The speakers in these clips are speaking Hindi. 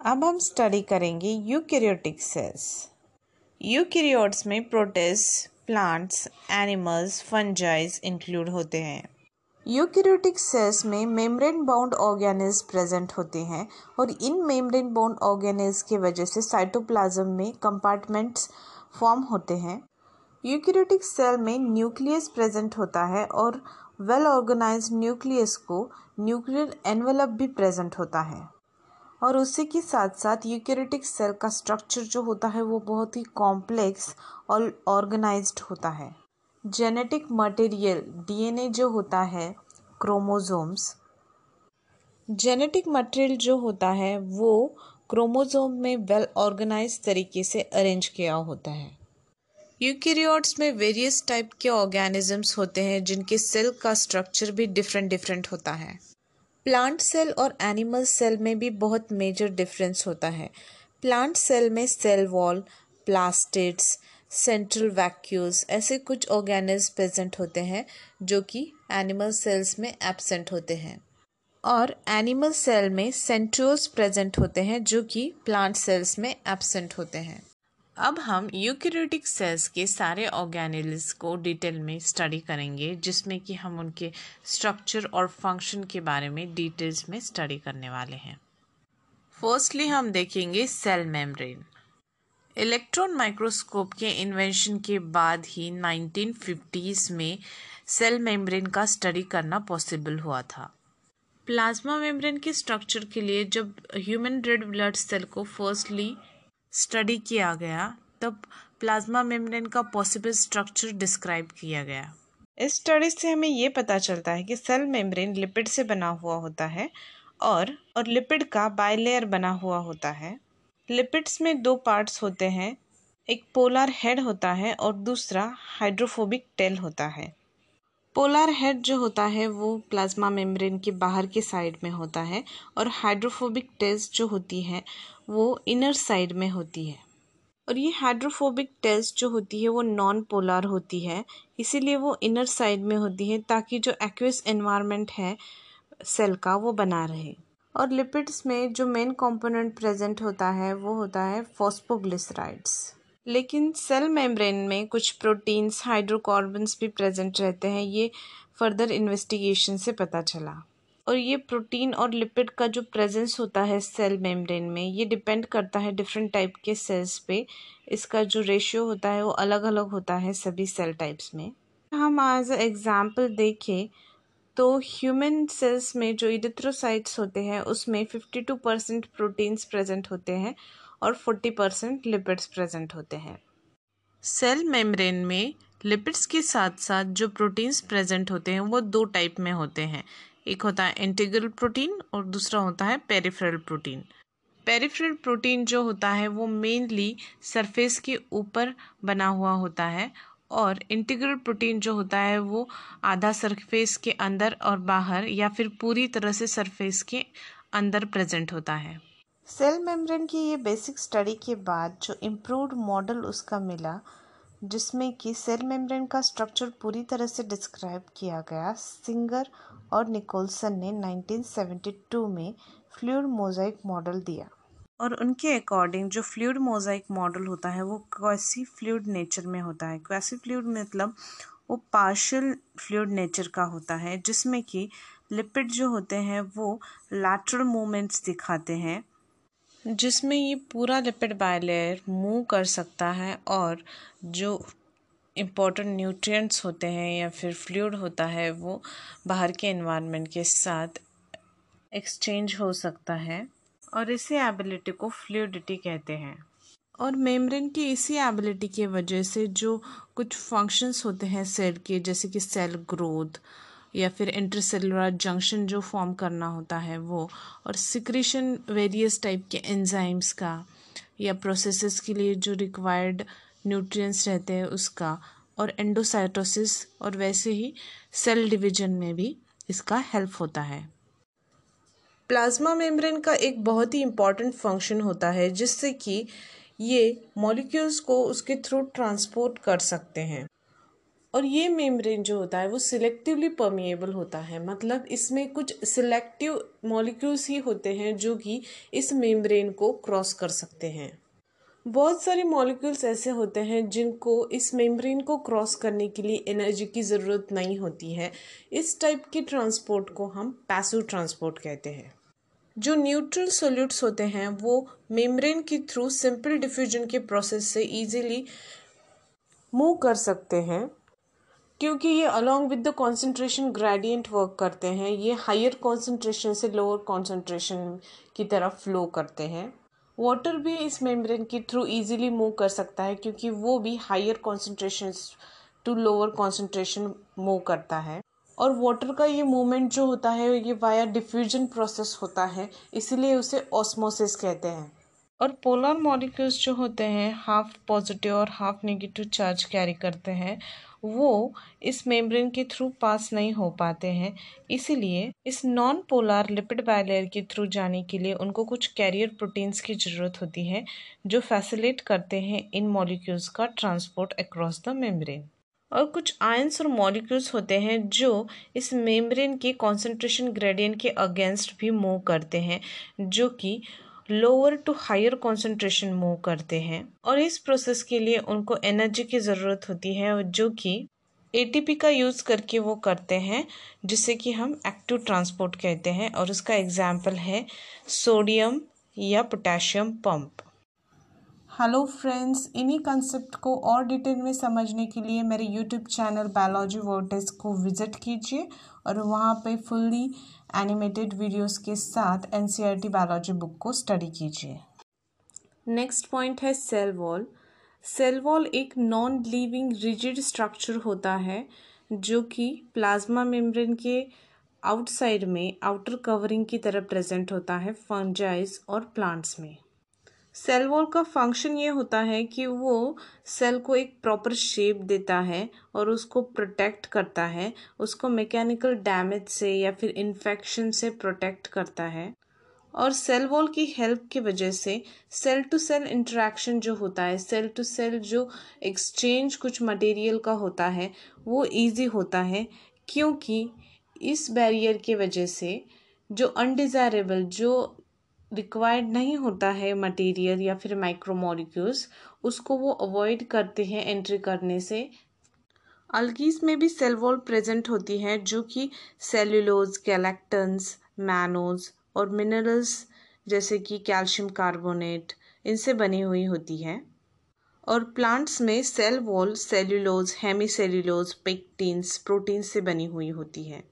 अब हम स्टडी करेंगे यूकैरियोटिक सेल्स यूकैरियोट्स में protist plants animals fungi include होते हैं. यूकैरियोटिक सेल्स में मेम्ब्रेन बाउंड ऑर्गेनिज प्रेजेंट होते हैं और इन मेम्ब्रेन बाउंड ऑर्गेनिज की वजह से साइटोप्लाज्म में कंपार्टमेंट्स फॉर्म होते हैं. यूकैरियोटिक सेल में न्यूक्लियस प्रेजेंट होता है और वेल ऑर्गेनाइज्ड न्यूक्लियस को न्यूक्लियर एनवेलप भी प्रेजेंट होता है. और उसी के साथ साथ यूकैरियोटिक सेल का स्ट्रक्चर जो होता है वो बहुत ही कॉम्प्लेक्स और ऑर्गेनाइज्ड होता है। जेनेटिक मटेरियल डीएनए जो होता है क्रोमोसोम्स जेनेटिक मटेरियल जो होता है, वो क्रोमोसोम में वेल ऑर्गेनाइज तरीके से अरेंज किया होता है। यूकैरियोट्स में वेरियस टाइप के ऑर्गेनिजम्स होते हैं जिनके सेल का स्ट्रक्चर भी डिफरेंट डिफरेंट होता है। प्लांट सेल और एनिमल सेल में भी बहुत मेजर डिफरेंस होता है। प्लांट सेल में cell wall, plastids, central vacuoles ऐसे कुछ ऑर्गेनिज प्रेजेंट होते हैं जो कि एनिमल सेल्स में एबसेंट होते हैं। और एनिमल सेल में सेंट्रोल्स प्रेजेंट होते हैं जो कि प्लांट सेल्स में एबसेंट होते हैं। अब हम यूकैरियोटिक सेल्स के सारे ऑर्गेनिल्स को डिटेल में स्टडी करेंगे, जिसमें कि हम उनके स्ट्रक्चर और फ़ंक्शन के बारे में डिटेल्स में स्टडी करने वाले हैं। फर्स्टली हम देखेंगे सेल मेम्ब्रेन इलेक्ट्रॉन माइक्रोस्कोप के इन्वेंशन के बाद ही 1950s में सेल मेम्ब्रेन का स्टडी करना पॉसिबल हुआ था। प्लाज्मा मेम्ब्रेन के स्ट्रक्चर के लिए जब ह्यूमन रेड ब्लड सेल को फर्स्टली स्टडी किया गया, तब प्लाज्मा मेम्ब्रेन का पॉसिबल स्ट्रक्चर डिस्क्राइब किया गया। इस स्टडी से हमें ये पता चलता है कि सेल मेम्ब्रेन लिपिड से बना हुआ होता है और और लिपिड का बायलेयर बना हुआ होता है। लिपिड्स में दो पार्ट्स होते हैं, एक पोलर हेड होता है और दूसरा हाइड्रोफोबिक टेल होता है। पोलर हेड जो होता है, वो प्लाज्मा मेम्ब्रेन के बाहर के साइड में होता है और हाइड्रोफोबिक टेस्ट जो होती है, वो इनर साइड में होती है। और ये हाइड्रोफोबिक टेस्ट जो होती है, वो नॉन पोलर होती है, इसीलिए वो इनर साइड में होती है ताकि जो एक्वेस एनवायरनमेंट है सेल का, वो बना रहे। और लिपिड्स में जो मेन कंपोनेंट प्रेजेंट होता है, वो होता है फॉस्फोग्लिसराइड्स लेकिन सेल मेम्ब्रेन में कुछ प्रोटीन्स हाइड्रोकार्बन्स भी प्रेजेंट रहते हैं, ये फर्दर इन्वेस्टिगेशन से पता चला। और ये प्रोटीन और लिपिड का जो प्रेजेंस होता है सेल मेम्ब्रेन में, ये डिपेंड करता है डिफरेंट टाइप के सेल्स पे। इसका जो रेशियो होता है वो अलग अलग होता है सभी सेल टाइप्स में। हम एज एग्ज़ाम्पल देखें तो ह्यूमन सेल्स में जो इडिथ्रोसाइट्स होते हैं, उसमें fifty two percent proteins present होते हैं। और फोर्टी परसेंट लिपिड्स प्रेजेंट होते हैं। सेल मेम्ब्रेन में लिपिड्स के साथ साथ जो प्रोटीन्स प्रेजेंट होते हैं, वो दो टाइप में होते हैं। एक होता है इंटीग्रल प्रोटीन और दूसरा होता है पेरिफेरल प्रोटीन पेरिफेरल प्रोटीन जो होता है, वो मेनली सरफेस के ऊपर बना हुआ होता है और इंटीग्रल प्रोटीन जो होता है, वो आधा सरफेस के अंदर और बाहर या फिर पूरी तरह से सरफेस के अंदर प्रेजेंट होता है। सेल मेम्ब्रेन की ये बेसिक स्टडी के बाद जो इम्प्रूव्ड मॉडल उसका मिला, जिसमें कि सेल मेम्ब्रेन का स्ट्रक्चर पूरी तरह से डिस्क्राइब किया गया, सिंगर और निकोलसन ने 1972 में फ्लूड मोजाइक मॉडल दिया। और उनके अकॉर्डिंग जो फ्लूड मोजाइक मॉडल होता है, वो क्वेसी फ्लूड नेचर में होता है। क्वेसी फ्लूड मतलब वो पार्शियल फ्लूड नेचर का होता है, जिसमें कि लिपिड जो होते हैं, वो लैटरल मूवमेंट्स दिखाते हैं। जिसमें ये पूरा लिपिड बायलेयर मूव कर सकता है और जो इम्पोर्टेंट न्यूट्रिएंट्स होते हैं या फिर फ्लूड होता है वो बाहर के इन्वायरमेंट के साथ एक्सचेंज हो सकता है और इसी एबिलिटी को फ्लूडिटी कहते हैं। और मेम्ब्रेन की इसी एबिलिटी की वजह से जो कुछ फ़ंक्शंस होते हैं सेल के, जैसे कि सेल ग्रोथ या फिर इंटरसेलुलर जंक्शन जो फॉर्म करना होता है वो, और सिक्रेशन वेरियस टाइप के एंजाइम्स का, या प्रोसेसेस के लिए जो रिक्वायर्ड न्यूट्रिएंट्स रहते हैं उसका, और एंडोसाइटोसिस और वैसे ही सेल डिवीज़न में भी इसका हेल्प होता है। प्लाज्मा मेम्ब्रेन का एक बहुत ही इंपॉर्टेंट फ़ंक्शन होता है, जिससे कि ये मॉलिक्यूल्स को उसके थ्रू ट्रांसपोर्ट कर सकते हैं। और ये मेम्ब्रेन जो होता है, वो सिलेक्टिवली परमिएबल होता है। मतलब इसमें कुछ सिलेक्टिव मॉलिक्यूल्स ही होते हैं जो कि इस मेम्ब्रेन को क्रॉस कर सकते हैं। बहुत सारे मॉलिक्यूल्स ऐसे होते हैं जिनको इस मेम्ब्रेन को क्रॉस करने के लिए एनर्जी की ज़रूरत नहीं होती है। इस टाइप के ट्रांसपोर्ट को हम पैसिव ट्रांसपोर्ट कहते हैं। जो न्यूट्रल सोल्यूट्स होते हैं, वो मेम्ब्रेन के थ्रू सिंपल डिफ्यूजन के प्रोसेस से इजीली मूव कर सकते हैं। क्योंकि ये along with the concentration gradient work करते हैं, ये हायर कॉन्सेंट्रेशन से लोअर कॉन्सेंट्रेशन की तरफ़ फ्लो करते हैं। वाटर भी इस मेम्ब्रेन के थ्रू इजीली मूव कर सकता है, क्योंकि वो भी higher concentration to lower concentration move करता है। और वाटर का ये मूवमेंट जो होता है, ये वाया डिफ्यूजन प्रोसेस होता है, इसीलिए उसे ऑस्मोसिस कहते हैं। और पोलर मॉलिक्यूल्स जो होते हैं हाफ़ पॉजिटिव और हाफ़ नेगेटिव चार्ज कैरी करते हैं, वो इस मेम्ब्रेन के थ्रू पास नहीं हो पाते हैं। इसीलिए इस नॉन पोलर लिपिड बायलेयर के थ्रू जाने के लिए उनको कुछ कैरियर प्रोटीन्स की ज़रूरत होती है, जो फैसिलेट करते हैं इन मॉलिक्यूल्स का ट्रांसपोर्ट अक्रॉस द मेम्ब्रेन और कुछ आयंस और मॉलिक्यूल्स होते हैं, जो इस मेम्ब्रेन के कॉन्सेंट्रेशन ग्रेडियंट के अगेंस्ट भी मूव करते हैं, जो कि lower to higher concentration move करते हैं और इस प्रोसेस के लिए उनको एनर्जी की ज़रूरत होती है जो कि एटीपी का यूज़ करके वो करते हैं, जिसे कि हम एक्टिव ट्रांसपोर्ट कहते हैं और उसका एग्ज़ाम्पल है सोडियम या पोटेशियम पंप हेलो फ्रेंड्स इन्हीं कंसेप्ट को और डिटेल में समझने के लिए मेरे यूट्यूब चैनल बायोलॉजी वर्टेस को विज़िट कीजिए और वहाँ पे फुल्ली एनिमेटेड वीडियोस के साथ एन बायोलॉजी बुक को स्टडी कीजिए। नेक्स्ट पॉइंट है सेल वॉल सेल वॉल एक नॉन लिविंग रिजिड स्ट्रक्चर होता है, जो कि प्लाज्मा मेम्ब्रेन के आउटसाइड में आउटर कवरिंग की तरह प्रेजेंट होता है फंजाइज और प्लांट्स में। सेल वॉल का फ़ंक्शन ये होता है कि वो सेल को एक प्रॉपर शेप देता है और उसको प्रोटेक्ट करता है। उसको मैकेनिकल डैमेज से या फिर इन्फेक्शन से प्रोटेक्ट करता है। और सेल वॉल की हेल्प की वजह से सेल टू सेल इंटरेक्शन जो होता है सेल टू सेल जो एक्सचेंज कुछ मटेरियल का होता है, वो इजी होता है। क्योंकि इस बैरियर के वजह से जो अनडिज़ायरेबल जो रिक्वायर्ड नहीं होता है मटेरियल या फिर माइक्रोमोलिक्यूल्स उसको वो अवॉइड करते हैं एंट्री करने से। अल्गीज में भी सेल वॉल प्रेजेंट होती है जो कि सेल्यूलोज कैलेक्टन्स मैनोज और मिनरल्स जैसे कि कैल्शियम कार्बोनेट इनसे बनी हुई होती है। और प्लांट्स में cell wall cellulose hemi cellulose pectins protein से बनी हुई होती है।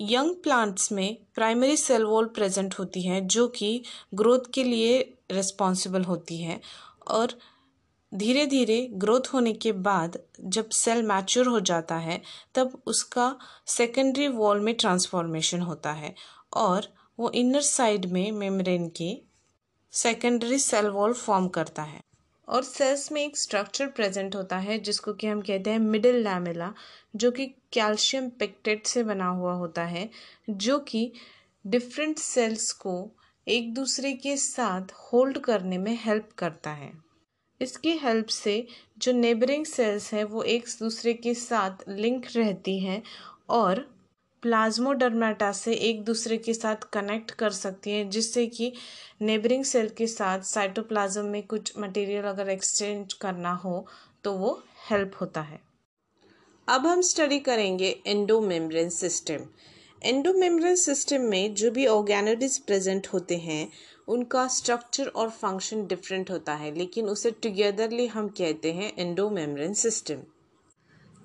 यंग प्लांट्स में प्राइमरी सेल वॉल प्रेजेंट होती है, जो कि ग्रोथ के लिए रिस्पॉन्सिबल होती है। और धीरे धीरे ग्रोथ होने के बाद जब सेल मैच्योर हो जाता है, तब उसका सेकेंडरी वॉल में ट्रांसफॉर्मेशन होता है और वो इनर साइड में मेम्ब्रेन के सेकेंडरी सेल वॉल फॉर्म करता है। और सेल्स में एक स्ट्रक्चर प्रेजेंट होता है, जिसको कि हम कहते हैं मिडिल लैमेला जो कि कैल्शियम पेक्टेट से बना हुआ होता है, जो कि डिफरेंट सेल्स को एक दूसरे के साथ होल्ड करने में हेल्प करता है। इसकी हेल्प से जो नेबरिंग सेल्स हैं, वो एक दूसरे के साथ लिंक रहती हैं और प्लाज्मोडर्माटा से एक दूसरे के साथ कनेक्ट कर सकती हैं, जिससे कि नेबरिंग सेल के साथ साइटोप्लाज्म में कुछ मटेरियल अगर एक्सचेंज करना हो तो वो हेल्प होता है। अब हम स्टडी करेंगे एंडोमेम्ब्रेन सिस्टम एंडोमेम्ब्रेन सिस्टम में जो भी ऑर्गेनोडिज प्रेजेंट होते हैं, उनका स्ट्रक्चर और फ़ंक्शन डिफरेंट होता है, लेकिन उसे टुगेदरली हम कहते हैं एंडोमेम्ब्रेन सिस्टम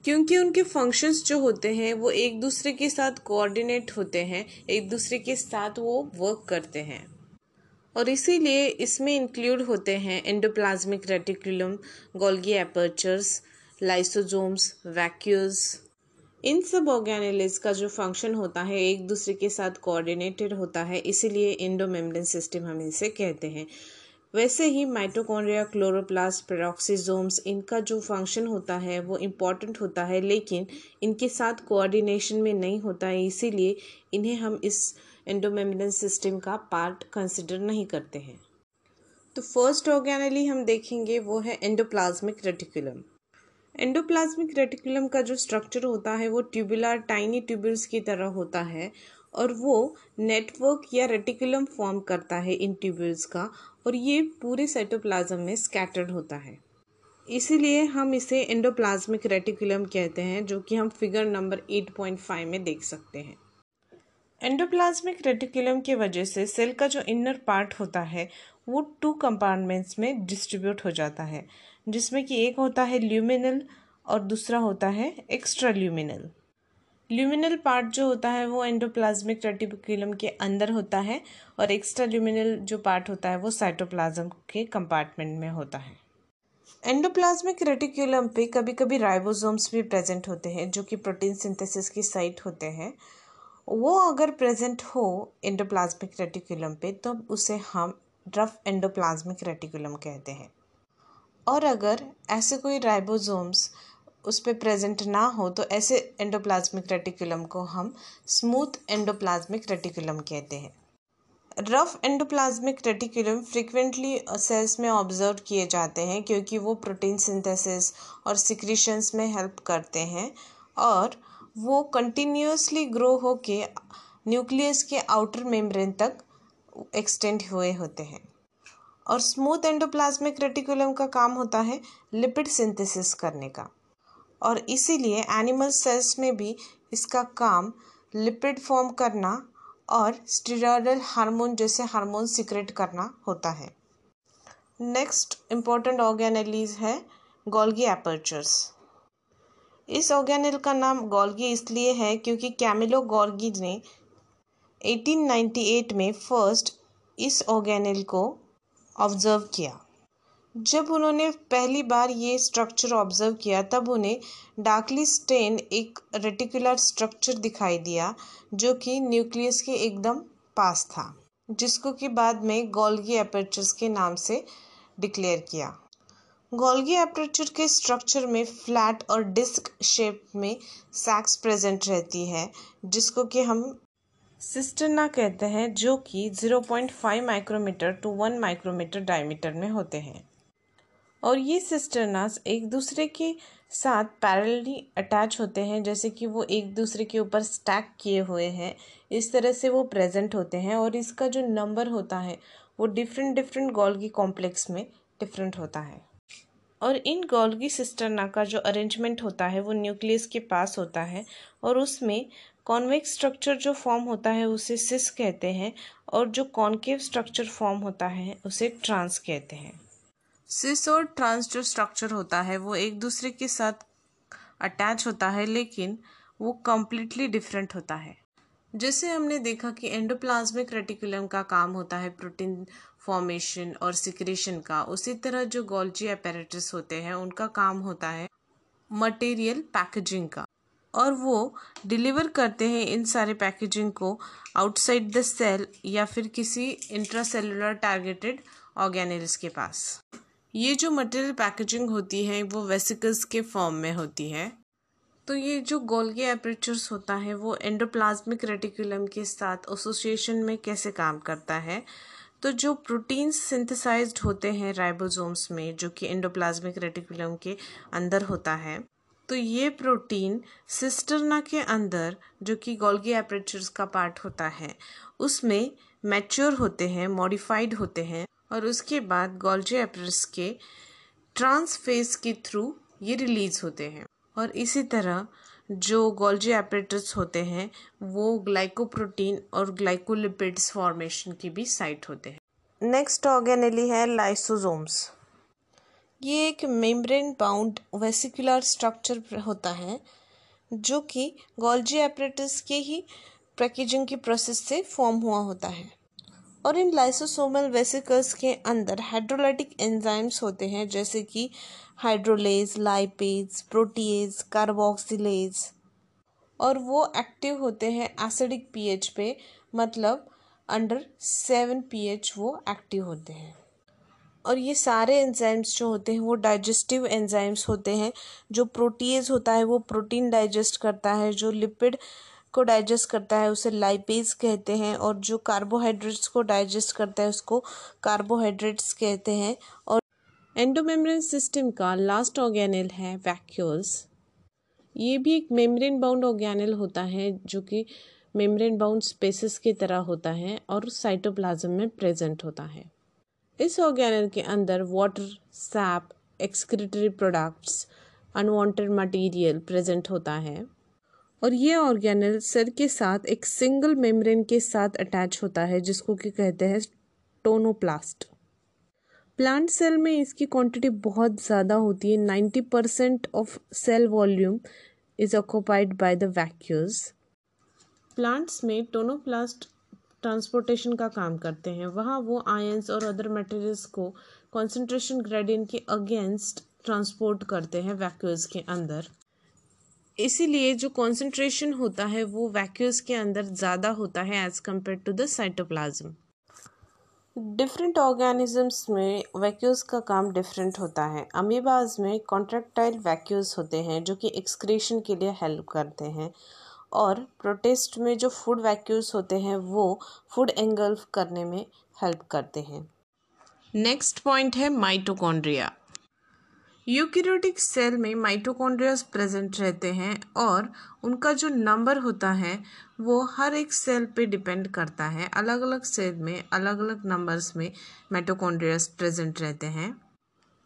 क्योंकि उनके फ़ंक्शंस जो होते हैं, वो एक दूसरे के साथ कोऑर्डिनेट होते हैं, एक दूसरे के साथ वो वर्क करते हैं। और इसीलिए इसमें इंक्लूड होते हैं endoplasmic reticulum Golgi apparatus lysosomes vacuoles इन सब ऑर्गेनेलिस का जो फ़ंक्शन होता है, एक दूसरे के साथ कोऑर्डिनेटेड होता है, इसीलिए इंडोमेम्ब्रेन सिस्टम हम इसे कहते हैं। वैसे ही माइटोकॉन्ड्रिया क्लोरोप्लास्ट पेरोक्सीजोम्स इनका जो फ़ंक्शन होता है, वो इंपॉर्टेंट होता है, लेकिन इनके साथ कोऑर्डिनेशन में नहीं होता है, इसीलिए इन्हें हम इस एंडोमेम्ब्रेन सिस्टम का पार्ट कंसिडर नहीं करते हैं। तो फ़र्स्ट ऑर्गेनली हम देखेंगे, वो है एंडोप्लाज्मिक रेटिकुलम एंडोप्लाज्मिक रेटिकुलम का जो स्ट्रक्चर होता है, वो ट्यूबुलर टाइनी ट्यूब्यूल्स की तरह होता है, और वो नेटवर्क या रेटिकुलम फॉर्म करता है इन ट्यूब्यूल्स का और ये पूरे साइटोप्लाज्म में स्कैटर्ड होता है। इसीलिए हम इसे एंडोप्लाज्मिक रेटिकुलम कहते हैं, जो कि हम figure number eight point five में देख सकते हैं। एंडोप्लाज्मिक रेटिकुलम की वजह से सेल का जो इनर पार्ट होता है, वो टू कंपार्टमेंट्स में डिस्ट्रीब्यूट हो जाता है, जिसमें कि एक होता है ल्यूमिनल और दूसरा होता है एक्स्ट्रा ल्यूमिनल ल्यूमिनल पार्ट जो होता है वो एंडोप्लाज्मिक रेटिकुलम के अंदर होता है और एक्स्ट्रा ल्यूमिनल जो पार्ट होता है वो साइटोप्लाज्म के कंपार्टमेंट में होता है। एंडोप्लाज्मिक रेटिकुलम पे कभी कभी राइबोसोम्स भी प्रेजेंट होते हैं, जो कि प्रोटीन सिंथेसिस की साइट होते हैं। वो अगर प्रेजेंट हो एंडोप्लाज्मिक रेटिकुलम पे तो उसे हम रफ एंडोप्लाज्मिक रेटिकुलम कहते हैं। और अगर ऐसे कोई राइबोसोम्स उस पर प्रेजेंट ना हो तो ऐसे एंडोप्लाज्मिक रेटिकुलम को हम स्मूथ एंडोप्लाज्मिक रेटिकुलम कहते हैं। Rough endoplasmic reticulum frequently cells में ऑब्ज़र्व किए जाते हैं, क्योंकि वो प्रोटीन सिंथेसिस और सिक्रीशंस में हेल्प करते हैं, और वो कंटिन्यूसली ग्रो होके न्यूक्लियस के आउटर मेम्ब्रेन तक एक्सटेंड हुए होते हैं। और स्मूथ एंडोप्लाज्मिक रेटिकुलम का काम होता है लिपिड सिंथेसिस करने का। और इसीलिए एनिमल सेल्स में भी इसका काम लिपिड फॉर्म करना और स्टीरॉयडल हार्मोन जैसे हार्मोन सिक्रेट करना होता है। नेक्स्ट इम्पोर्टेंट ऑर्गेनलीज है गोल्गी एपर्चर्स इस ऑर्गेनल का नाम गोल्गी इसलिए है क्योंकि कैमिलो गोल्गी ने 1898 में फ़र्स्ट इस ऑर्गेनल को ऑब्ज़र्व किया। जब उन्होंने पहली बार ये स्ट्रक्चर ऑब्ज़र्व किया, तब उन्हें डार्कली स्टेन एक रेटिकुलर स्ट्रक्चर दिखाई दिया, जो कि न्यूक्लियस के एकदम पास था, जिसको कि बाद में गोल्गी अपर्चर्स के नाम से डिक्लेयर किया। गोल्गी अपर्चर के स्ट्रक्चर में फ्लैट और डिस्क शेप में सैक्स प्रेजेंट रहती है, जिसको कि हम सिस्टरना कहते हैं, जो कि 0.5 माइक्रोमीटर टू 1 माइक्रोमीटर डायमीटर में होते हैं। और ये सिस्टरनास एक दूसरे के साथ पैरेलली अटैच होते हैं, जैसे कि वो एक दूसरे के ऊपर स्टैक किए हुए हैं। इस तरह से वो प्रेजेंट होते हैं और इसका जो नंबर होता है, वो डिफरेंट डिफरेंट गोल्गी कॉम्प्लेक्स में डिफरेंट होता है। और इन गोल्गी सिस्टरना का जो अरेंजमेंट होता है, वो न्यूक्लियस के पास होता है और उसमें कॉन्वेक्स स्ट्रक्चर जो फॉर्म होता है, उसे सिस कहते हैं और जो कॉन्केव स्ट्रक्चर फॉर्म होता है, उसे ट्रांस कहते हैं। सिस और ट्रांस जो स्ट्रक्चर होता है, वो एक दूसरे के साथ अटैच होता है, लेकिन वो कम्प्लीटली डिफरेंट होता है। जैसे हमने देखा कि एंडोप्लाज्मिक रेटिकुलम का काम होता है प्रोटीन फॉर्मेशन और सिक्रेशन का, उसी तरह जो गोल्जी अपैरेटस होते हैं, उनका काम होता है मटेरियल पैकेजिंग का। और वो डिलीवर करते हैं इन सारे पैकेजिंग को आउटसाइड द सेल या फिर किसी इंट्रासेलुलर टारगेटेड ऑर्गेनिल्स के पास। ये जो मटेरियल पैकेजिंग होती है, वो वेसिकल्स के फॉर्म में होती है। तो ये जो गोल्गी एपरेचर्स होता है, वो एंडोप्लाज्मिक रेटिकुलम के साथ एसोसिएशन में कैसे काम करता है? तो जो प्रोटीन्स सिंथेसाइज्ड होते हैं राइबोसोम्स में, जो कि एंडोप्लाज्मिक रेटिकुलम के अंदर होता है तो ये प्रोटीन सिस्टरना के अंदर, जो कि गोल्गी एपरेचर्स का पार्ट होता है, उसमें मैच्योर होते हैं मॉडिफाइड होते हैं। और उसके बाद गोल्जी एप्रेस के ट्रांसफेज के थ्रू ये रिलीज़ होते हैं। और इसी तरह जो गोल्जी एपरेटस होते हैं, वो ग्लाइकोप्रोटीन और ग्लाइकोलिपिड्स फॉर्मेशन की भी साइट होते हैं। नेक्स्ट ऑर्गेनली है लाइसोजोम्स ये एक मेम्ब्रेन बाउंड वेसिकुलर स्ट्रक्चर होता है, जो कि गोल्जी एपरेटस के ही पैकेजिंग की प्रोसेस से फॉर्म हुआ होता है। और इन लाइसोसोमल वेसिकल्स के अंदर हाइड्रोलाइटिक एंजाइम्स होते हैं, जैसे कि हाइड्रोलेज लाइपेज प्रोटीज कार्बोक्सिलेज और वो एक्टिव होते हैं एसिडिक पीएच पे मतलब अंडर सेवन पीएच वो एक्टिव होते हैं। और ये सारे एंजाइम्स जो होते हैं, वो डाइजेस्टिव एंजाइम्स होते हैं, जो प्रोटीज होता है, वो प्रोटीन डाइजेस्ट करता है, जो लिपिड को डाइजेस्ट करता है, उसे लाइपेज कहते हैं और जो कार्बोहाइड्रेट्स को डाइजेस्ट करता है, उसको कार्बोहाइड्रेट्स कहते हैं और एंडोमेम्ब्रेन सिस्टम का लास्ट ऑर्गेनल है वैक्यूल्स ये भी एक मेम्ब्रेन बाउंड ऑर्गेनल होता है, जो कि मेम्ब्रेन बाउंड स्पेसिस की तरह होता है और साइटोप्लाज्म में प्रेजेंट होता है. इस ऑर्गेनल के अंदर water sap excretory products unwanted material present होता है. और ये ऑर्गेनल सर के साथ एक सिंगल मेम्ब्रेन के साथ अटैच होता है, जिसको कि कहते हैं टोनोप्लास्ट प्लांट सेल में इसकी क्वांटिटी बहुत ज़्यादा होती है ninety percent of cell volume is occupied by the vacuoles plants में टोनोप्लास्ट ट्रांसपोर्टेशन का काम करते हैं। वहाँ वो आयंस और अदर मटेरियल्स को कॉन्सेंट्रेशन ग्रेडियंट के अगेंस्ट ट्रांसपोर्ट करते हैं वैक्यूज के अंदर। इसीलिए जो कॉन्सेंट्रेशन होता है वो वैक्यूज के अंदर ज़्यादा होता है as compare to the cytoplasm different organisms में वैक्यूज़ का काम डिफरेंट होता है। अमीबाज में कॉन्ट्रेक्टाइल वैक्यूज़ होते हैं जो कि एक्सक्रीशन के लिए हेल्प करते हैं। और प्रोटेस्ट में जो फ़ूड वैक्यूज़ होते हैं वो फ़ूड एंगल्फ करने में हेल्प करते हैं। नेक्स्ट पॉइंट है माइटोकॉन्ड्रिया यूकेरियोटिक सेल में माइटोकॉन्ड्रियाज प्रेजेंट रहते हैं और उनका जो नंबर होता है, वो हर एक सेल पे डिपेंड करता है। अलग अलग सेल में अलग अलग नंबर्स में माइटोकॉन्ड्रियाज प्रेजेंट रहते हैं,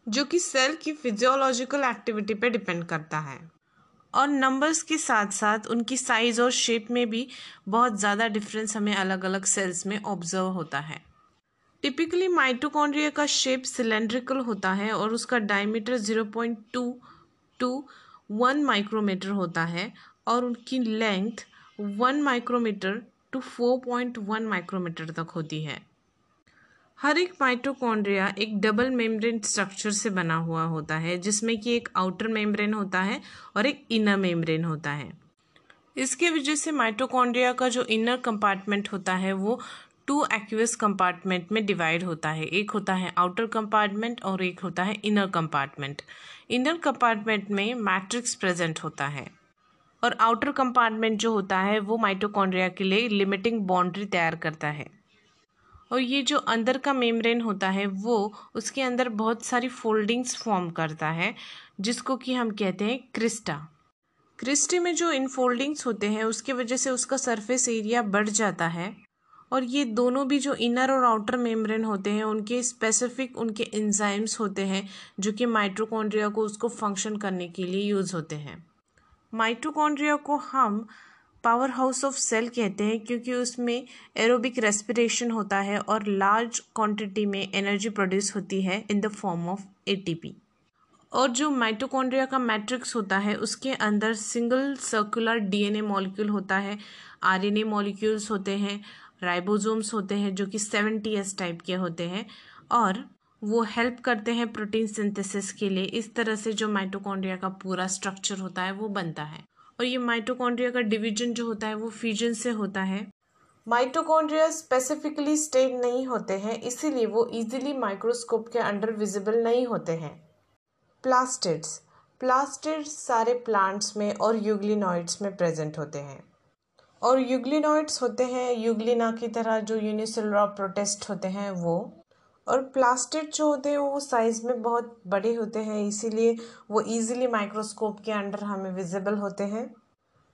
जो कि सेल की फिजियोलॉजिकल एक्टिविटी पे डिपेंड करता है। और नंबर्स के साथ साथ उनकी साइज़ और शेप में भी बहुत ज़्यादा डिफरेंस हमें अलग अलग सेल्स में ऑब्ज़र्व होता है। टिपिकली माइटोकॉन्ड्रिया का शेप सिलेंड्रिकल होता है और उसका diameter zero point two two one micrometer होता है और उनकी length one micrometer to four point one micrometer तक होती है। हर एक माइटोकॉन्ड्रिया एक डबल मेम्ब्रेन स्ट्रक्चर से बना हुआ होता है, जिसमें कि एक आउटर मेम्ब्रेन होता है और एक इनर मेम्ब्रेन होता है। इसके वजह से माइटोकॉन्ड्रिया का जो इनर कंपार्टमेंट होता है, वो टू एक्यूस कंपार्टमेंट में डिवाइड होता है। एक होता है आउटर कंपार्टमेंट और एक होता है इनर कंपार्टमेंट इनर कंपार्टमेंट में मैट्रिक्स प्रेजेंट होता है। और आउटर कंपार्टमेंट जो होता है, वो माइटोकॉन्ड्रिया के लिए लिमिटिंग बाउंड्री तैयार करता है। और ये जो अंदर का मेम्ब्रेन होता है, वो उसके अंदर बहुत सारी फोल्डिंग्स फॉर्म करता है, जिसको कि हम कहते हैं क्रिस्टा क्रिस्टी में जो इनफोल्डिंग्स होते हैं, उसकी वजह से उसका सरफेस एरिया बढ़ जाता है। और ये दोनों भी जो इनर और आउटर मेम्ब्रेन होते हैं, उनके स्पेसिफिक उनके इंजाइम्स होते हैं, जो कि माइट्रोकॉन्ड्रिया को उसको फ़ंक्शन करने के लिए यूज़ होते हैं। माइट्रोकॉन्ड्रिया को हम पावर हाउस ऑफ़ सेल कहते हैं, क्योंकि उसमें एरोबिक रेस्पिरेशन होता है और लार्ज क्वांटिटी में एनर्जी प्रोड्यूस होती है in the form of ATP और जो माइटोकॉन्ड्रिया का मैट्रिक्स होता है, उसके अंदर सिंगल सर्कुलर डीएनए मॉलिक्यूल होता है आरएनए मॉलिक्यूल्स होते हैं राइबोसोम्स होते हैं, जो कि सेवेंटी एस टाइप के होते हैं, और वो हेल्प करते हैं प्रोटीन सिंथेसिस के लिए। इस तरह से जो माइटोकॉन्ड्रिया का पूरा स्ट्रक्चर होता है, वो बनता है। और ये माइटोकॉन्ड्रिया का डिवीज़न जो होता है, वो फ्यूजन से होता है। माइटोकॉन्ड्रिया स्पेसिफिकली स्टेट नहीं होते हैं, इसीलिए वो इजीली माइक्रोस्कोप के अंडर विजिबल नहीं होते हैं। प्लास्टिड्स। प्लास्टिड्स सारे प्लांट्स में और यूग्लिनॉइड्स में प्रेजेंट होते हैं। और यूग्लिनॉइड्स होते हैं, यूग्लिना की तरह जो यूनिसेलुलर प्रोटेस्ट होते हैं वो। और प्लास्टिड जो होते हैं, वो साइज़ में बहुत बड़े होते हैं, इसीलिए वो इजीली माइक्रोस्कोप के अंडर हमें विजिबल होते हैं।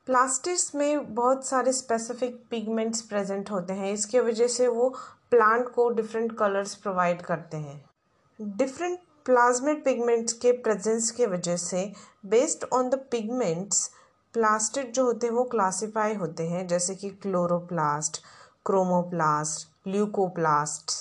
प्लास्टिक्स में बहुत सारे स्पेसिफिक पिगमेंट्स प्रेजेंट होते हैं, इसके वजह से वो प्लांट को डिफरेंट कलर्स प्रोवाइड करते हैं। डिफरेंट प्लाज्मेट पिगमेंट्स के प्रेजेंस के वजह से based on the pigments plastid जो होते हैं, वो क्लासिफाई होते हैं, जैसे कि क्लोरोप्लास्ट क्रोमोप्लास्ट ल्यूकोप्लास्ट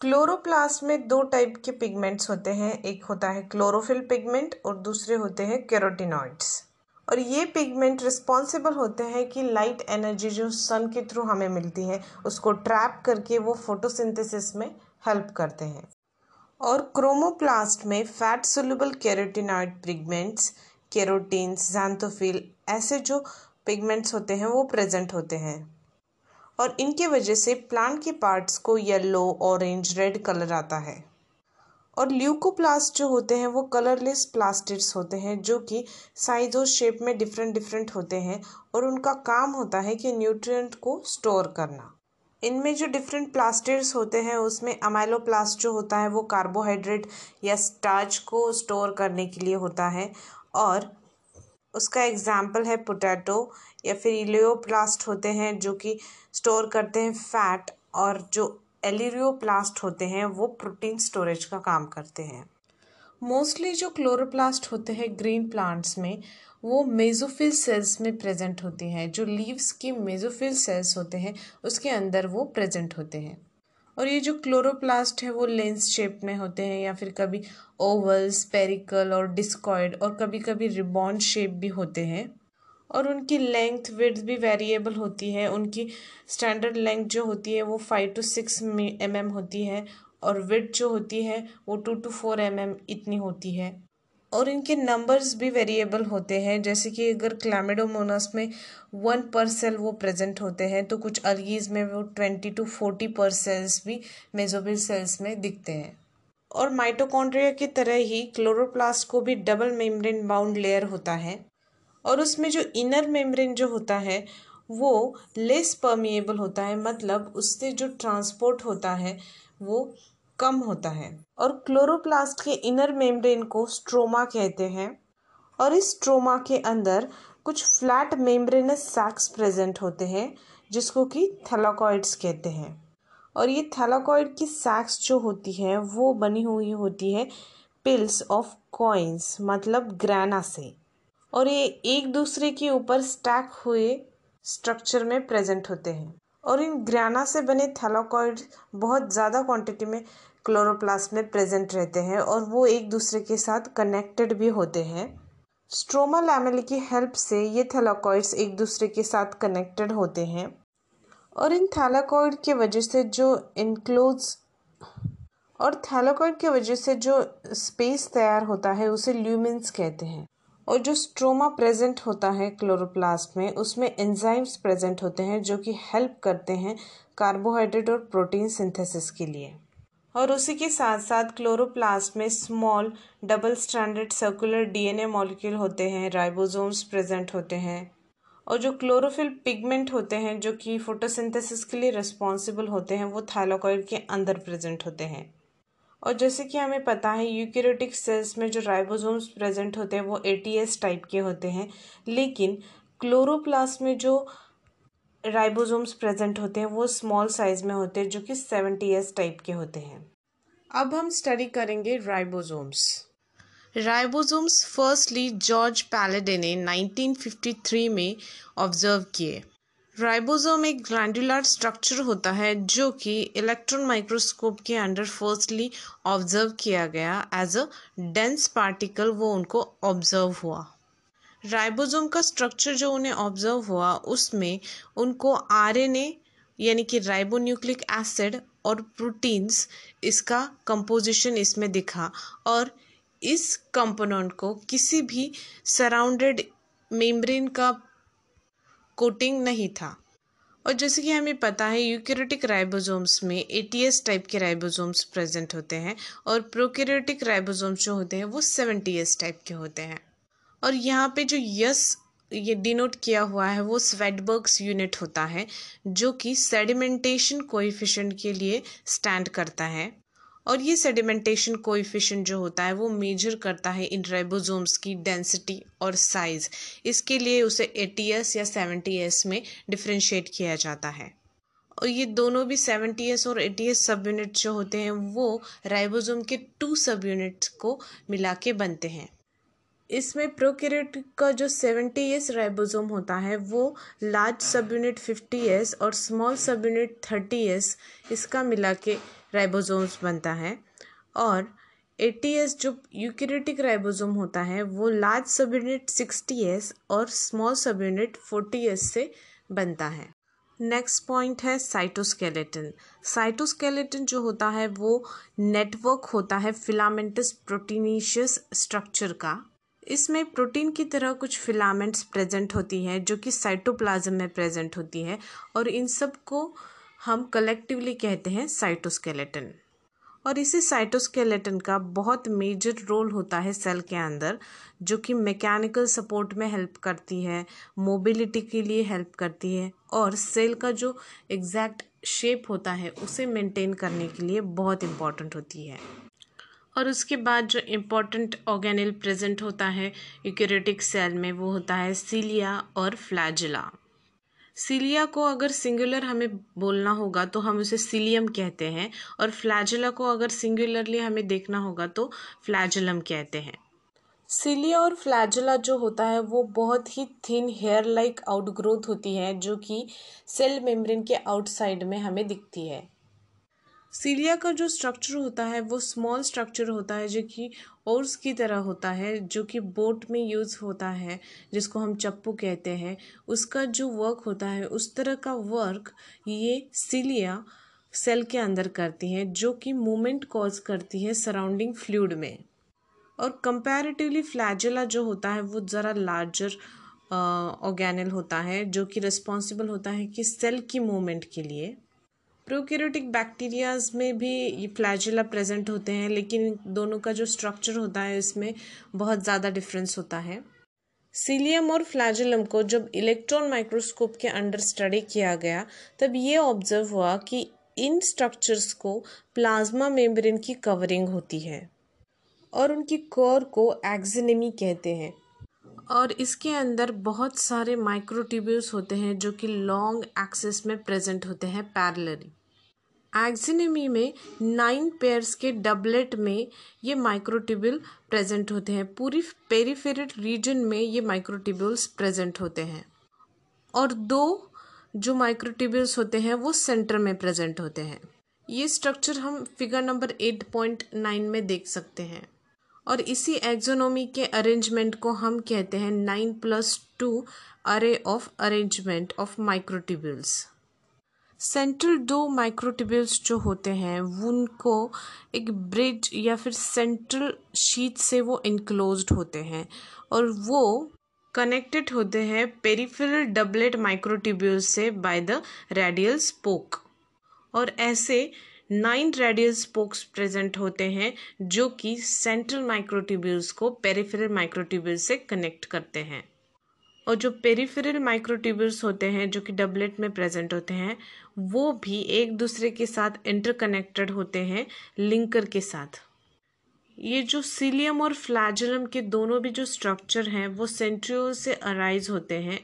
क्लोरोप्लास्ट में दो टाइप के पिगमेंट्स होते हैं, एक होता है क्लोरोफिल पिगमेंट और दूसरे होते हैं कैरोटिनॉइड्स और ये पिगमेंट रिस्पॉन्सिबल होते हैं कि लाइट एनर्जी जो सन के थ्रू हमें मिलती है, उसको ट्रैप करके वो फोटोसिंथेसिस में हेल्प करते हैं। और क्रोमोप्लास्ट में fat soluble carotenoid pigments carotenes xanthophyll ऐसे जो पिगमेंट्स होते हैं, वो प्रेजेंट होते हैं। और इनके वजह से प्लांट के पार्ट्स को येलो ऑरेंज रेड कलर आता है। और ल्यूकोप्लास्ट जो होते हैं, वो कलरलेस प्लास्टिड्स होते हैं, जो कि साइज़ और शेप में डिफरेंट डिफरेंट होते हैं और उनका काम होता है कि न्यूट्रिएंट को स्टोर करना। इनमें जो डिफरेंट प्लास्टिड्स होते हैं, उसमें अमाइलोप्लास्ट जो होता है, वो कार्बोहाइड्रेट या स्टार्च को स्टोर करने के लिए होता है और उसका एग्ज़ाम्पल है पोटैटो या फिर इलियोप्लास्ट होते हैं, जो कि स्टोर करते हैं फैट और जो एलिरियोप्लास्ट होते हैं, वो प्रोटीन स्टोरेज का काम करते हैं। मोस्टली जो क्लोरोप्लास्ट होते हैं ग्रीन प्लांट्स में, वो मेजोफिल सेल्स में प्रेजेंट होते हैं, जो लीव्स के मेजोफिल सेल्स होते हैं, उसके अंदर वो प्रेजेंट होते हैं। और ये जो क्लोरोप्लास्ट है वो लेंस शेप में होते हैं या फिर कभी ओवल स्पेरिकल और डिस्कॉइड और कभी कभी रिबॉन शेप भी होते हैं। और उनकी लेंथ विड्थ भी वेरिएबल होती है। उनकी स्टैंडर्ड लेंथ जो होती है वो फाइव टू सिक्स एम होती है और विड्थ जो होती है वो टू टू फोर एम इतनी होती है। और इनके नंबर्स भी वेरिएबल होते हैं। जैसे कि अगर क्लामिडोमोनस में वन पर सेल वो प्रेजेंट होते हैं तो कुछ अलगीज में वो twenty to forty per cells भी मेजोबिल सेल्स में दिखते हैं। और माइटोकॉन्ड्रिया की तरह ही क्लोरोप्लास्ट को भी डबल मेम्ब्रेन बाउंड लेयर होता है। और उसमें जो इनर मेम्ब्रेन जो होता है, वो लेस परमिएबल होता है। मतलब उससे जो ट्रांसपोर्ट होता है, वो कम होता है। और क्लोरोप्लास्ट के इनर मेम्ब्रेन को स्ट्रोमा कहते हैं। और इस स्ट्रोमा के अंदर कुछ फ्लैट मेम्ब्रेनस सैक्स प्रेजेंट होते हैं, जिसको कि थैलाकॉइड्स कहते हैं। और ये थैलाकॉइड की सैक्स जो होती हैं, वो बनी हुई होती है पिल्स ऑफ़ कॉइन्स मतलब ग्रैना से। और ये एक दूसरे के ऊपर स्टैक हुए स्ट्रक्चर में प्रेजेंट होते हैं। और इन ग्राना से बने थैलाकॉइड बहुत ज़्यादा क्वांटिटी में क्लोरोप्लास्ट में प्रेजेंट रहते हैं और वो एक दूसरे के साथ कनेक्टेड भी होते हैं। स्ट्रोमा लैमेली की हेल्प से ये थैलाकॉइड्स एक दूसरे के साथ कनेक्टेड होते हैं। और इन थैलाकॉइड की वजह से जो इनक्लोज और थैलाकॉइड की वजह से जो स्पेस तैयार होता है, उसे ल्यूमिन्स कहते हैं। और जो स्ट्रोमा प्रेजेंट होता है क्लोरोप्लास्ट में, उसमें एंजाइम्स प्रेजेंट होते हैं जो कि हेल्प करते हैं कार्बोहाइड्रेट और प्रोटीन सिंथेसिस के लिए। और उसी के साथ साथ क्लोरोप्लास्ट में small double standard circular DNA molecule होते हैं राइबोसोम्स प्रेजेंट होते हैं। और जो क्लोरोफिल पिगमेंट होते हैं, जो कि फोटोसिंथेसिस के लिए रिस्पॉन्सिबल होते हैं, वो थाइलोकॉइड के अंदर प्रेजेंट होते हैं। और जैसे कि हमें पता है यूकेरियोटिक सेल्स में जो राइबोसोम्स प्रेजेंट होते हैं, वो एटीएस टाइप के होते हैं। लेकिन क्लोरोप्लास्ट में जो राइबोसोम्स प्रेजेंट होते हैं, वो स्मॉल साइज़ में होते हैं, जो कि सेवेंटी एस टाइप के होते हैं। अब हम स्टडी करेंगे ribosomes. Ribosomes firstly George Palade ने 1953 में ऑब्ज़र्व किए। राइबोसोम एक ग्लैंडुलर स्ट्रक्चर होता है, जो कि इलेक्ट्रॉन माइक्रोस्कोप के अंडर फर्स्टली ऑब्ज़र्व किया गया एज अ डेंस पार्टिकल वो उनको ऑब्ज़र्व हुआ। राइबोसोम का स्ट्रक्चर जो उन्हें ऑब्ज़र्व हुआ, उसमें उनको आरएनए, यानी कि राइबोन्यूक्लिक एसिड और प्रोटीन्स, इसका कंपोजिशन इसमें दिखा। और इस कंपोनेंट को किसी भी सराउंडेड मेम्ब्रेन का कोटिंग नहीं था। और जैसे कि हमें पता है यूकेरेटिक राइबोसोम्स में एटीएस टाइप के राइबोसोम्स प्रेजेंट होते हैं और प्रोकेरेटिक राइबोसोम्स जो होते हैं, वो सेवेंटी टाइप के होते हैं। और यहाँ पे जो यस ये डिनोट किया हुआ है, वो स्वेटबर्ग्स यूनिट होता है, जो कि सेडिमेंटेशन कोएफिशिएंट के लिए स्टैंड करता है। और ये सेडिमेंटेशन कोएफिशिएंट जो होता है, वो मेजर करता है इन राइबोसोम्स की डेंसिटी और साइज़ इसके लिए उसे एटीएस या सेवेंटी एस में डिफ्रेंशिएट किया जाता है। और ये दोनों भी सेवेंटी एस और एटी एस सब यूनिट जो होते हैं, वो राइबोसोम के टू सब यूनिट्स को मिला के बनते हैं। इसमें प्रोकेरेट का जो सेवेंटी एस राइबोसोम होता है, वो large subunit fifty S और small subunit thirty S इसका मिला के राइबोसोम्स बनता है। और एटी एस जो यूकेरेटिक राइबोसोम होता है, वो large subunit sixty S और small subunit forty S से बनता है। नेक्स्ट पॉइंट है साइटोस्केलेटन। साइटोस्केलेटन जो होता है, वो नेटवर्क होता है फिलामेंटस प्रोटीनिशियस स्ट्रक्चर का। इसमें प्रोटीन की तरह कुछ फिलामेंट्स प्रेजेंट होती हैं, जो कि साइटोप्लाज्म में प्रेजेंट होती है, और इन सबको हम कलेक्टिवली कहते हैं साइटोस्केलेटन और इसी साइटोस्केलेटन का बहुत मेजर रोल होता है सेल के अंदर, जो कि मैकेनिकल सपोर्ट में हेल्प करती है मोबिलिटी के लिए हेल्प करती है, और सेल का जो एग्जैक्ट शेप होता है, उसे मेंटेन करने के लिए बहुत इंपॉर्टेंट होती है. और उसके बाद जो इम्पोर्टेंट ऑर्गेनिल प्रेजेंट होता है यूकेरेटिक सेल में, वो होता है सीलिया और फ्लैजिला सीलिया को अगर सिंगुलर हमें बोलना होगा तो हम उसे सीलियम कहते हैं और फ्लैजिला को अगर सिंगुलरली हमें देखना होगा तो फ्लैजिलम कहते हैं. सीलिया और फ्लैजिला जो होता है, वो बहुत ही थिन हेयर लाइक आउटग्रोथ होती है, जो कि सेल मेम्ब्रेन के आउटसाइड में हमें दिखती है. सीलिया का जो स्ट्रक्चर होता है, वो स्मॉल स्ट्रक्चर होता है, जो कि ओर्स की तरह होता है, जो कि बोट में यूज़ होता है, जिसको हम चप्पू कहते हैं। उसका जो वर्क होता है, उस तरह का वर्क ये सीलिया सेल के अंदर करती है, जो कि मूवमेंट कॉज करती है सराउंडिंग फ्लूड में। और कंपैरेटिवली फ्लैजिला जो होता है, वो ज़रा लार्जर ऑर्गेनल होता है, जो कि रिस्पॉन्सिबल होता है कि सेल की मूवमेंट के लिए। प्रोक्यूरेटिक बैक्टीरियाज में भी ये फ्लैजिला प्रेजेंट होते हैं, लेकिन दोनों का जो स्ट्रक्चर होता है इसमें बहुत ज़्यादा डिफरेंस होता है। सीलियम और फ्लैजिलम को जब इलेक्ट्रॉन माइक्रोस्कोप के अंडर स्टडी किया गया, तब ये ऑब्ज़र्व हुआ कि इन स्ट्रक्चर्स को प्लाज्मा मेम्ब्रेन की कवरिंग होती है और उनकी कोर को एक्जिनेमी कहते हैं। और इसके अंदर बहुत सारे माइक्रोट्यूब्यूल्स होते हैं जो कि लॉन्ग एक्सेस में प्रेजेंट होते हैं पैरलरी एक्जिनेमी में नाइन पेयर्स के डबलेट में ये माइक्रोट्यूब्यूल प्रेजेंट होते हैं। पूरी पेरीफेरल रीजन में ये माइक्रोट्यूब्यूल्स प्रेजेंट होते हैं। और दो जो माइक्रोट्यूब्यूल्स होते हैं वो सेंटर में प्रेजेंट होते हैं। ये स्ट्रक्चर हम figure number eight point nine में देख सकते हैं। और इसी एक्जोनोमी के अरेंजमेंट को हम कहते हैं nine plus two array of arrangement of microtubules central दो माइक्रोटिब्यूल्स जो होते हैं, उनको एक ब्रिज या फिर सेंट्रल शीट से वो इनक्लोज होते हैं और वो कनेक्टेड होते हैं पेरिफेरल डबलेट माइक्रोटिब्यूल से बाय द रेडियल स्पोक और ऐसे नाइन रेडियल स्पोक्स प्रेजेंट होते हैं, जो कि सेंट्रल माइक्रोट्यूब्यूल्स को पेरिफेरल माइक्रोट्यूब्यूल्स से कनेक्ट करते हैं। और जो पेरिफेरल माइक्रोट्यूब्यूल्स होते हैं, जो कि डबलेट में प्रेजेंट होते हैं, वो भी एक दूसरे के साथ इंटरकनेक्टेड होते हैं, लिंकर के साथ। ये जो सीलियम और फ्लैजलम के दोनों भी जो स्ट्रक्चर हैं, वो सेंट्रियोल से अराइज होते हैं,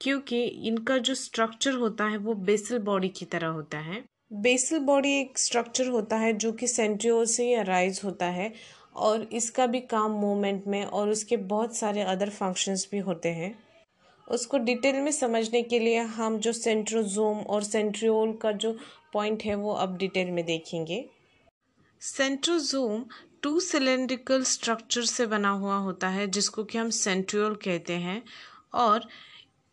क्योंकि इनका जो स्ट्रक्चर होता है, वो बेसल बॉडी की तरह होता है। बेसल बॉडी एक स्ट्रक्चर होता है जो कि सेंट्रियोल से ही अराइज होता है और इसका भी काम मूवमेंट में और उसके बहुत सारे अदर फ़ंक्शंस भी होते हैं। उसको डिटेल में समझने के लिए हम जो सेंट्रोजोम और सेंट्रियोल का जो पॉइंट है वो अब डिटेल में देखेंगे। सेंट्रोजोम टू सिलेंड्रिकल स्ट्रक्चर से बना हुआ होता है, जिसको कि हम सेंट्रियोल कहते हैं और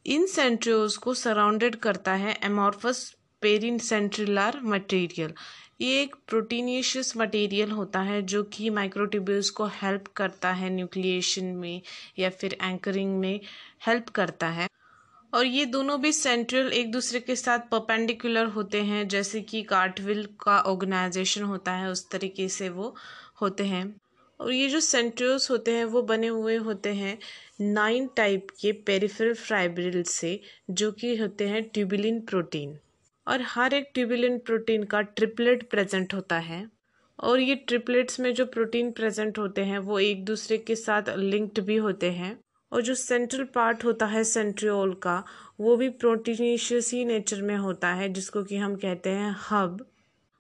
इन सेंट्रियोल्स को सराउंडेड करता है एमॉर्फस पेरिन सेंट्रिलार मटेरियल ये एक प्रोटीनियस मटेरियल होता है जो कि माइक्रोट्यूब्यूल्स को हेल्प करता है न्यूक्लिएशन में या फिर एंकरिंग में हेल्प करता है। और ये दोनों भी सेंट्रल एक दूसरे के साथ परपेंडिकुलर होते हैं, जैसे कि कार्टविल का ऑर्गेनाइजेशन होता है, उस तरीके से वो होते हैं। और ये जो सेंट्रियोल्स होते हैं, वो बने हुए होते हैं नाइन टाइप के पेरिफेरल फाइब्रिल से, जो कि होते हैं ट्यूबिलिन प्रोटीन और हर एक ट्यूबुलिन प्रोटीन का ट्रिपलेट प्रेजेंट होता है। और ये ट्रिपलेट्स में जो प्रोटीन प्रेजेंट होते हैं, वो एक दूसरे के साथ लिंक्ड भी होते हैं। और जो सेंट्रल पार्ट होता है सेंट्रियोल का, वो भी प्रोटीनिशियस ही नेचर में होता है, जिसको कि हम कहते हैं हब।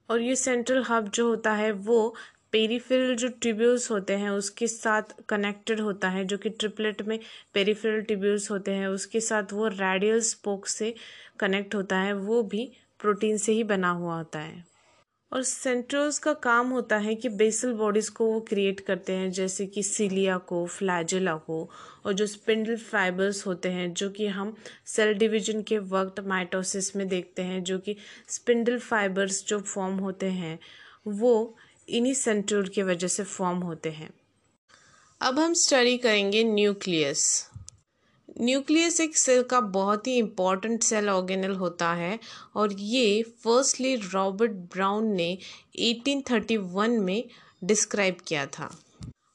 और ये सेंट्रल हब जो होता है, वो पेरीफेरल जो ट्यूब्यूल्स होते हैं, उसके साथ कनेक्टेड होता है, जो कि ट्रिपलेट में पेरीफेरल ट्यूब्यूल्स होते हैं, उसके साथ वो रेडियल स्पोक से कनेक्ट होता है, वो भी प्रोटीन से ही बना हुआ होता है। और सेंट्रोज का काम होता है कि बेसल बॉडीज़ को वो क्रिएट करते हैं, जैसे कि सीलिया को फ्लैजिला को, और जो स्पिंडल फाइबर्स होते हैं, जो कि हम सेल डिवीज़न के वक्त माइटोसिस में देखते हैं, जो कि स्पिंडल फाइबर्स जो फॉर्म होते हैं, वो इन्हीं सेंट्रोल की वजह से फॉर्म होते हैं। अब हम स्टडी करेंगे न्यूक्लियस। न्यूक्लियस एक सेल का बहुत ही इंपॉर्टेंट सेल ऑर्गेनल होता है और ये फर्स्टली रॉबर्ट ब्राउन ने 1831 में डिस्क्राइब किया था।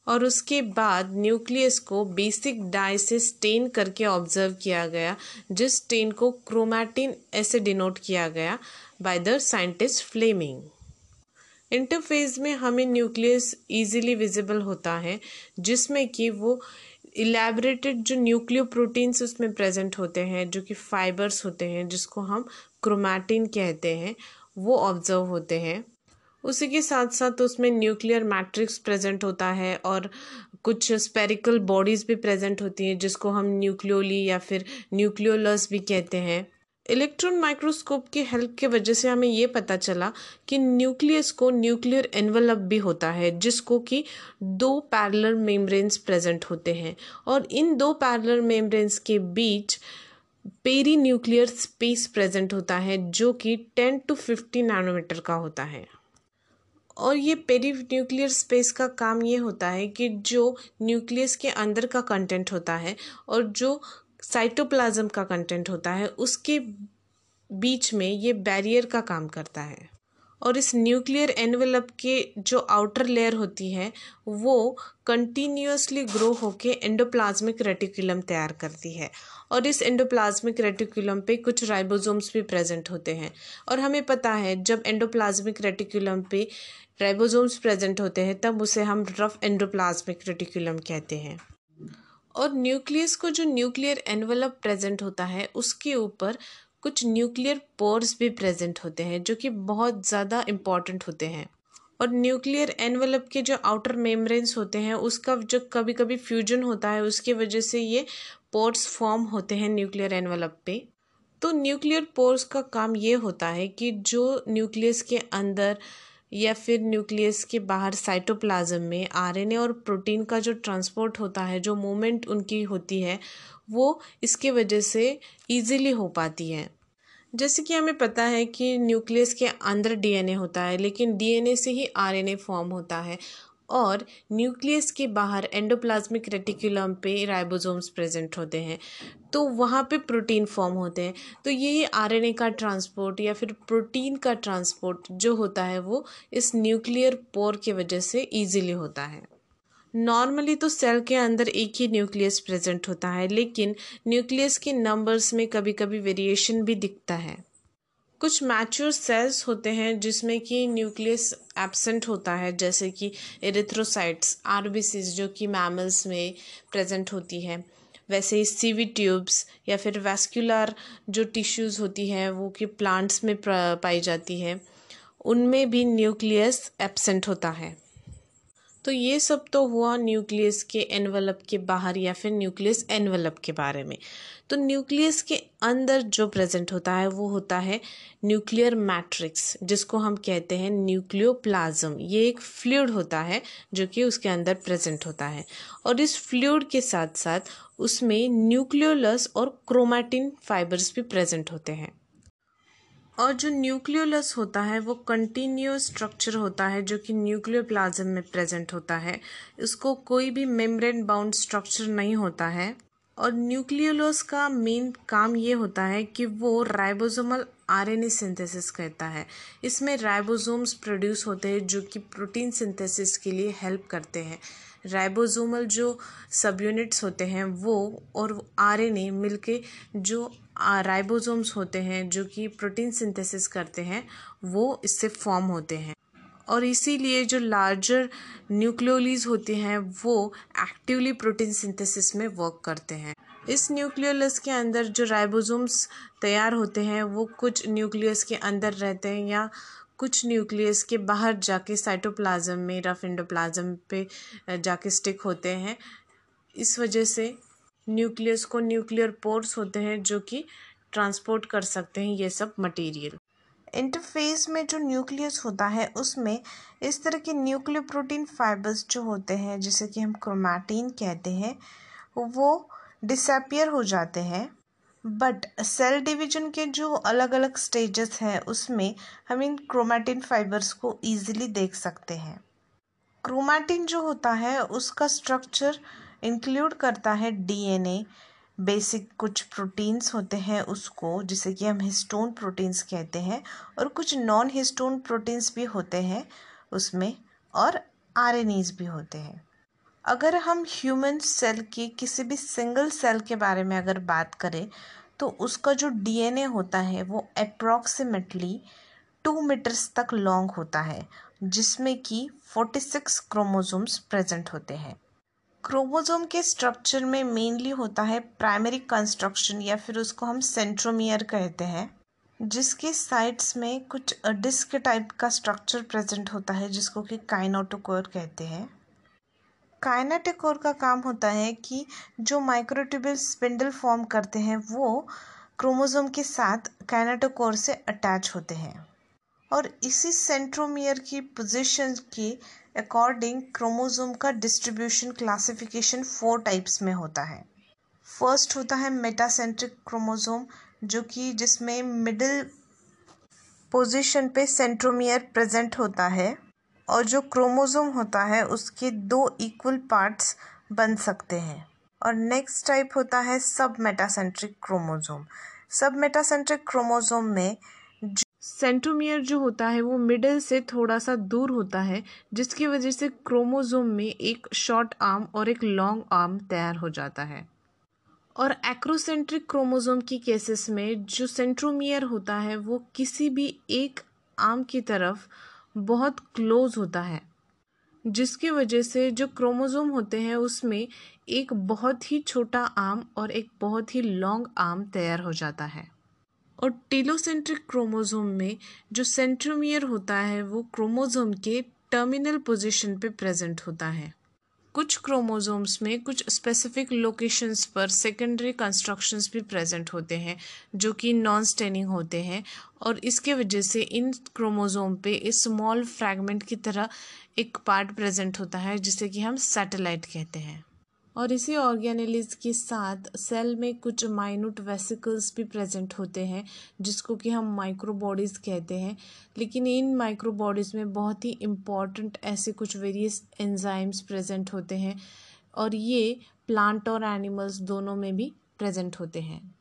और उसके बाद न्यूक्लियस को बेसिक डाई से स्टेन करके ऑब्ज़र्व किया गया, जिस स्टेन को क्रोमैटिन ऐसे डिनोट किया गया by the scientist Flemming interphase में हमें न्यूक्लियस इजीली विजिबल होता है, जिसमें कि वो इलेबरेटेड जो न्यूक्लियो प्रोटीन्स उसमें प्रेजेंट होते हैं, जो कि फाइबर्स होते हैं, जिसको हम क्रोमैटिन कहते हैं, वो ऑब्ज़र्व होते हैं। उसी के साथ साथ उसमें न्यूक्लियर मैट्रिक्स प्रेजेंट होता है और कुछ स्पेरिकल बॉडीज़ भी प्रेजेंट होती हैं, जिसको हम न्यूक्लियोली या फिर न्यूक्लियोलस भी कहते हैं। इलेक्ट्रॉन माइक्रोस्कोप की हेल्प के वजह से हमें ये पता चला कि न्यूक्लियस को न्यूक्लियर एनवलप भी होता है, जिसको कि दो पैरलर मेम्ब्रेन्स प्रेजेंट होते हैं। और इन दो पैरलर मेम्ब्रेन्स के बीच पेरी न्यूक्लियर स्पेस प्रेजेंट होता है, जो कि टेन टू फिफ्टी नैनोमीटर का होता है। और ये पेरी न्यूक्लियर स्पेस का काम ये होता है कि जो न्यूक्लियस के अंदर का कंटेंट होता है और जो साइटोप्लाज्म का कंटेंट होता है, उसके बीच में ये बैरियर का काम करता है। और इस न्यूक्लियर एनवेलप के जो आउटर लेयर होती है, वो कंटिन्यूसली ग्रो होके एंडोप्लाज्मिक रेटिकुलम तैयार करती है। और इस एंडोप्लाज्मिक रेटिकुलम पे कुछ राइबोसोम्स भी प्रेजेंट होते हैं। और हमें पता है, जब एंडोप्लाज्मिक रेटिकुलम पे राइबोसोम्स प्रेजेंट होते हैं, तब उसे हम रफ एंडोप्लाज्मिक रेटिकुलम कहते हैं। और न्यूक्लियस को जो न्यूक्लियर एनवलप प्रेजेंट होता है, उसके ऊपर कुछ न्यूक्लियर पोर्स भी प्रेजेंट होते हैं, जो कि बहुत ज़्यादा इंपॉर्टेंट होते हैं। और न्यूक्लियर एनवलप के जो आउटर मेम्ब्रेन्स होते हैं, उसका जो कभी कभी फ्यूजन होता है, उसकी वजह से ये पोर्स फॉर्म होते हैं न्यूक्लियर एनवलप पे। तो न्यूक्लियर पोर्स का काम ये होता है कि जो न्यूक्लियस के अंदर या फिर न्यूक्लियस के बाहर साइटोप्लाज्म में आरएनए और प्रोटीन का जो ट्रांसपोर्ट होता है, जो मूवमेंट उनकी होती है, वो इसके वजह से इजीली हो पाती है। जैसे कि हमें पता है कि न्यूक्लियस के अंदर डीएनए होता है, लेकिन डीएनए से ही आरएनए फॉर्म होता है। और न्यूक्लियस के बाहर एंडोप्लाज्मिक रेटिकुलम पे राइबोसोम्स प्रेजेंट होते हैं। तो वहाँ पे प्रोटीन फॉर्म होते हैं। तो ये आरएनए का ट्रांसपोर्ट या फिर प्रोटीन का ट्रांसपोर्ट जो होता है वो इस न्यूक्लियर पोर की वजह से इजीली होता है। नॉर्मली तो सेल के अंदर एक ही न्यूक्लियस प्रेजेंट होता है, लेकिन न्यूक्लियस के नंबर्स में कभी कभी वेरिएशन भी दिखता है। कुछ मैच्योर सेल्स होते हैं जिसमें कि न्यूक्लियस एब्सेंट होता है, जैसे कि एरिथ्रोसाइट्स आर जो कि मैमल्स में प्रेजेंट होती है। वैसे ही सीवी ट्यूब्स या फिर वैस्कुलर जो टिश्यूज़ होती हैं, वो कि प्लांट्स में पाई जाती है। उनमें भी न्यूक्लियस एब्सेंट होता है। तो ये सब तो हुआ न्यूक्लियस के एनवलप के बाहर या फिर न्यूक्लियस एनवलप के बारे में। तो न्यूक्लियस के अंदर जो प्रेजेंट होता है, वो होता है न्यूक्लियर मैट्रिक्स, जिसको हम कहते हैं न्यूक्लियोप्लाज्म। ये एक फ्लूड होता है जो कि उसके अंदर प्रेजेंट होता है। और इस फ्लूड के साथ साथ उसमें न्यूक्लियोलस और क्रोमैटिन फाइबर्स भी प्रेजेंट होते हैं। और जो न्यूक्लियोलस होता है, वो कंटिन्यूस स्ट्रक्चर होता है, जो कि न्यूक्लियो प्लाज्म में प्रेजेंट होता है। इसको कोई भी मेम्ब्रेन बाउंड स्ट्रक्चर नहीं होता है। और न्यूक्लियोलस का मेन काम ये होता है कि वो राइबोसोमल आरएनए सिंथेसिस करता है। इसमें राइबोसोम्स प्रोड्यूस होते हैं, जो कि प्रोटीन सिंथेसिस के लिए हेल्प करते हैं। राइबोसोमल जो सब यूनिट्स होते हैं, वो और आरएनए मिलके जो राइबोसोम्स होते हैं, जो कि प्रोटीन सिंथेसिस करते हैं, वो इससे फॉर्म होते हैं। और इसीलिए जो लार्जर न्यूक्लियोलीज होती हैं, वो एक्टिवली प्रोटीन सिंथेसिस में वर्क करते हैं। इस न्यूक्लियोलस के अंदर जो राइबोसोम्स तैयार होते हैं, वो कुछ न्यूक्लियस के अंदर रहते हैं या कुछ न्यूक्लियस के बाहर जाके साइटोप्लाज्म में, रफ एंडोप्लाज्म पे जाके स्टिक होते हैं। इस वजह से न्यूक्लियस को न्यूक्लियर पोर्स होते हैं जो कि ट्रांसपोर्ट कर सकते हैं ये सब मटेरियल। इंटरफेस में जो न्यूक्लियस होता है, उसमें इस तरह के न्यूक्लियर प्रोटीन फाइबर्स जो होते हैं, जैसे कि हम क्रोमैटिन कहते हैं, वो डिसअपियर हो जाते हैं। बट सेल डिवीज़न के जो अलग अलग स्टेजेस हैं, उसमें हम इन क्रोमैटिन फाइबर्स को इजीली देख सकते हैं। क्रोमैटिन जो होता है, उसका स्ट्रक्चर इंक्लूड करता है डीएनए बेसिक कुछ प्रोटीन्स होते हैं उसको, जिसे कि हम हिस्टोन प्रोटीन्स कहते हैं, और कुछ नॉन हिस्टोन प्रोटीन्स भी होते हैं उसमें, और आर भी होते हैं। अगर हम ह्यूमन सेल की, किसी भी सिंगल सेल के बारे में अगर बात करें तो उसका जो डीएनए होता है, वो अप्रॉक्सीमेटली टू मीटर्स तक लॉन्ग होता है, जिसमें कि फोर्टी सिक्स क्रोमोजोम्स प्रेजेंट होते हैं। क्रोमोजोम के स्ट्रक्चर में मेनली होता है प्राइमरी कंस्ट्रक्शन या फिर उसको हम सेंट्रोमियर कहते हैं, जिसके साइड्स में कुछ डिस्क टाइप का स्ट्रक्चर प्रेजेंट होता है, जिसको कि काइनाटोकोर कहते हैं। काइनाटिकोर का काम होता है कि जो माइक्रोट्यूबल स्पिंडल फॉर्म करते हैं, वो क्रोमोसोम के साथ काइनाटोकोर से अटैच होते हैं। और इसी सेंट्रोमियर की पोजीशन के अकॉर्डिंग क्रोमोसोम का डिस्ट्रीब्यूशन क्लासिफिकेशन फोर टाइप्स में होता है। फ़र्स्ट होता है मेटासेंट्रिक क्रोमोसोम जो कि जिसमें मिडिल पोजीशन पे सेंट्रोमियर प्रेजेंट होता है और जो क्रोमोसोम होता है, उसके दो इक्वल पार्ट्स बन सकते हैं। और नेक्स्ट टाइप होता है submetacentric chromosome submetacentric chromosome में सेंट्रोमियर जो होता है, वो मिडल से थोड़ा सा दूर होता है, जिसकी वजह से क्रोमोसोम में एक शॉर्ट आर्म और एक लॉन्ग आर्म तैयार हो जाता है। और एक्रोसेंट्रिक क्रोमोसोम की केसेस में जो सेंट्रोमियर होता है, वो किसी भी एक आर्म की तरफ़ बहुत क्लोज होता है, जिसकी वजह से जो क्रोमोसोम होते हैं, उसमें एक बहुत ही छोटा आर्म और एक बहुत ही लॉन्ग आर्म तैयार हो जाता है। और टेलोसेंट्रिक क्रोमोसोम में जो सेंट्रोमियर होता है, वो क्रोमोसोम के टर्मिनल पोजीशन पे प्रेजेंट होता है। कुछ क्रोमोसोम्स में कुछ स्पेसिफिक लोकेशंस पर सेकेंडरी कंस्ट्रक्शंस भी प्रेजेंट होते हैं, जो कि नॉन स्टेनिंग होते हैं और इसके वजह से इन क्रोमोसोम पे इस स्मॉल फ्रैगमेंट की तरह एक पार्ट प्रेजेंट होता है, जिसे कि हम सैटेलाइट कहते हैं। और इसी ऑर्गेनलिज के साथ सेल में कुछ माइनूट वेसिकल्स भी प्रेजेंट होते हैं, जिसको कि हम माइक्रोबॉडीज़ कहते हैं। लेकिन इन माइक्रोबॉडीज़ में बहुत ही इंपॉर्टेंट ऐसे कुछ वेरियस एंजाइम्स प्रेजेंट होते हैं और ये प्लांट और एनिमल्स दोनों में भी प्रेजेंट होते हैं।